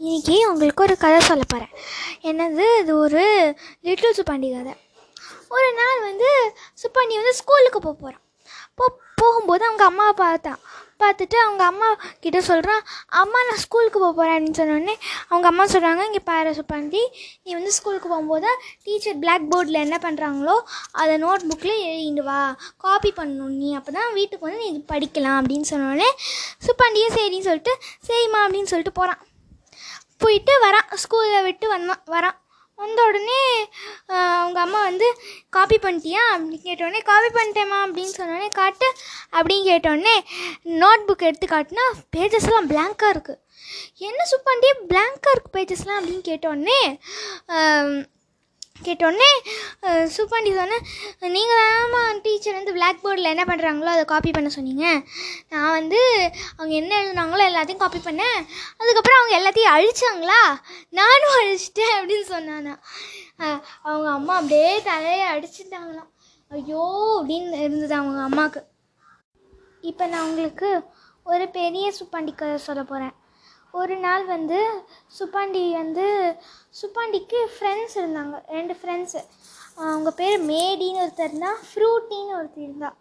இன்றைக்கி உங்களுக்கு ஒரு கதை சொல்ல போகிறேன் என்னது? இது ஒரு லிட்டில் சுப்பாண்டி கதை. ஒரு நாள் வந்து சுப்பாண்டி வந்து ஸ்கூலுக்கு போக போகிறான் போ போகும்போது அவங்க அம்மாவை பார்த்தான். பார்த்துட்டு அவங்க அம்மா கிட்ட சொல்கிறான் அம்மா நான் ஸ்கூலுக்கு போக போகிறேன் அப்படின்னு சொன்னோடனே அவங்க அம்மா சொல்கிறாங்க இங்கே பாரு சுப்பாண்டி நீ வந்து ஸ்கூலுக்கு போகும்போது டீச்சர் பிளாக் போர்டில் என்ன பண்ணுறாங்களோ அதை நோட் புக்கில் எழுதிட்டு வா. காப்பி பண்ணணும் நீ அப்போ தான் வீட்டுக்கு வந்து நீ படிக்கலாம். அப்படின்னு சொன்னோடனே சுப்பாண்டியே சரின்னு சொல்லிட்டு சரிம்மா அப்படின்னு சொல்லிட்டு போகிறான் போயிட்டு வரான் ஸ்கூலில் விட்டு வந்தான் வரான் வந்த உடனே அவங்க அம்மா வந்து காப்பி பண்ணிட்டியா? அப்படின்னு கேட்டோடனே காப்பி பண்ணிட்டேம்மா அப்படின்னு சொன்னோடனே காட்டு அப்படின்னு கேட்டோடனே நோட் புக் எடுத்து காட்டினா பேஜஸ்லாம் பிளாங்காக இருக்குது என்ன சுப்பாண்டி பிளாங்காக இருக்குது பேஜஸ்லாம் அப்படின்னு கேட்டோடனே கேட்டோடனே சூப்பாண்டி சொன்னேன் நீங்கள் தானம்மா டீச்சர் வந்து பிளாக் போர்டில் என்ன பண்ணுறாங்களோ அதை காப்பி பண்ண சொன்னீங்க. நான் வந்து அவங்க என்ன எழுதுனாங்களோ எல்லாத்தையும் காப்பி பண்ணேன். அதுக்கப்புறம் அவங்க எல்லாத்தையும் அழிச்சாங்களா? நானும் அழிச்சிட்டேன் அப்படின்னு சொன்னானா. அவங்க அம்மா அப்படியே தலையை அடிச்சிட்டாங்களாம் ஐயோ அப்படின்னு இருந்தது அவங்க அம்மாவுக்கு. இப்போ நான் உங்களுக்கு ஒரு பெரிய சூப்பாண்டி கதை சொல்ல போகிறேன் ஒரு நாள் வந்து சுப்பாண்டி வந்து சுப்பாண்டிக்கு ஃப்ரெண்ட்ஸ் இருந்தாங்க ரெண்டு ஃப்ரெண்ட்ஸு அவங்க பேர் மேடின்னு ஒருத்தர் இருந்தால் ஃப்ரூட்டின்னு ஒருத்தர் இருந்தா.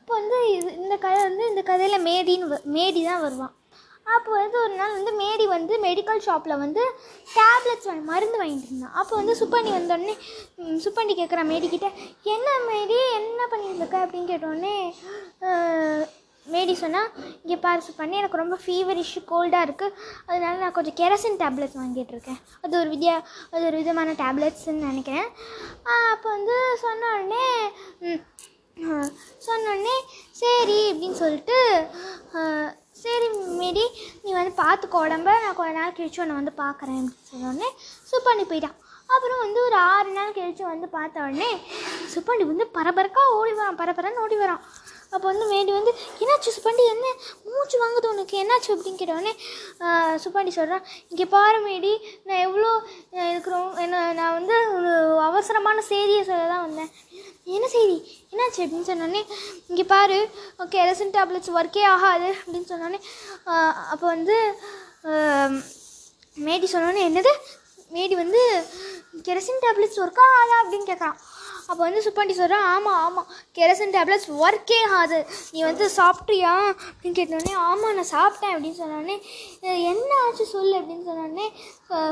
அப்போ வந்து இது இந்த கதை வந்து இந்த கதையில் மேடின்னு வ- மேடி தான் வருவான். அப்போ வந்து ஒரு நாள் வந்து மேடி வந்து மெடிக்கல் ஷாப்பில் வந்து டேப்லெட்ஸ் வாங்கி மருந்து வாங்கிட்டு இருந்தான். அப்போ வந்து சுப்பாண்டி வந்தோடனே சுப்பாண்டி கேட்குறான் மேடி என்ன மேடி என்ன பண்ணிட்டு இருக்க? அப்படின்னு கேட்டோடனே மேடி சொன்னால் இங்கே பாரு பண்ணி எனக்கு ரொம்ப ஃபீவரிஷ் கோல்டாக இருக்குது அதனால நான் கொஞ்சம் கெரசின் டேப்லெட்ஸ் வாங்கிட்டுருக்கேன். அது ஒரு விதியா அது ஒரு விதமான டேப்லெட்ஸ்ன்னு நினைக்கிறேன். அப்போ வந்து சொன்ன உடனே ம், சொன்ன உடனே சரி அப்படின்னு சொல்லிட்டு சரி மேடி நீ வந்து பார்த்துக்கோ உடம்ப. நான் கொஞ்ச நாள் கழிச்சு உன்னை வந்து பார்க்குறேன் அப்படின்னு சொன்னோடனே சூப்பர் சுப்பாண்டி போயிட்டான். அப்புறம் வந்து ஒரு ஆறு நாள் கழிச்சு வந்து பார்த்த உடனே சுப்பாண்டி வந்து பரபரக்கா ஓடி வரான் பரபரன்னு ஓடி வரான். அப்போ வந்து மேடி வந்து என்னாச்சு சுப்பாண்டி? என்ன? மூச்சு வாங்குது உனக்கு. என்னாச்சு? அப்படின்னு கேட்ட சுப்பாண்டி சொல்கிறான் இங்கே பாரு மேடி நான் எவ்வளோ இருக்கிறோம் என்ன நான் வந்து ஒரு அவசரமான செய்தியை சொல்ல தான் வந்தேன். என்ன செய்தி? என்னாச்சு? அப்படின்னு சொன்னோடனே இங்கே பாரு கெரசின் டேப்லெட்ஸ் ஒர்க்கே ஆகாது. அப்படின்னு சொன்னோடனே அப்போ வந்து மேடி சொன்னோடனே என்னது? மேடி வந்து கெரசின் டேப்லெட்ஸ் ஒர்க் ஆகாதா? அப்படின்னு கேட்குறான் அப்போ வந்து சுப்பாண்டி சொல்கிறான் ஆமாம் ஆமாம் கெரசன் டேப்லெட்ஸ் ஒர்க்கே ஆகாது. நீ வந்து சாப்பிட்டியா? அப்படின்னு கேட்டோடனே ஆமாம் நான் சாப்பிட்டேன் அப்படின்னு சொன்னோடனே என்ன ஆச்சு சொல்லு அப்படின்னு சொன்னோடனே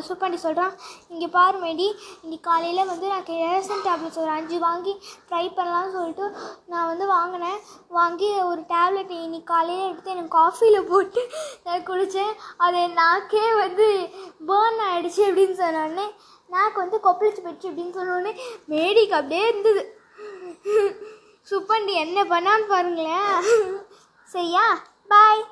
சுப்பாண்டி சொல்கிறான் இங்கே பாரு மேடி இன்னைக்கு காலையில் வந்து நான் கெரசன் டேப்லெட்ஸ் ஒரு அஞ்சு வாங்கி ட்ரை பண்ணலாம்னு சொல்லிட்டு நான் வந்து வாங்கினேன். வாங்கி ஒரு டேப்லெட் இன்னைக்கு காலையில் எடுத்து எனக்கு காஃபியில் போட்டு நான் குடித்தேன் அது நாக்கே வந்து பேர்ன் ஆகிடுச்சு அப்படின்னு சொன்னோடனே நாக்கு வந்து கொப்பளிச்சு போயிடுச்சு அப்படின்னு சொன்னோடனே மேடிக்கு அப்படியே இருந்தது. சுப்பண்டி என்ன பண்ணான்னு பாருங்களேன். சரியா? பாய்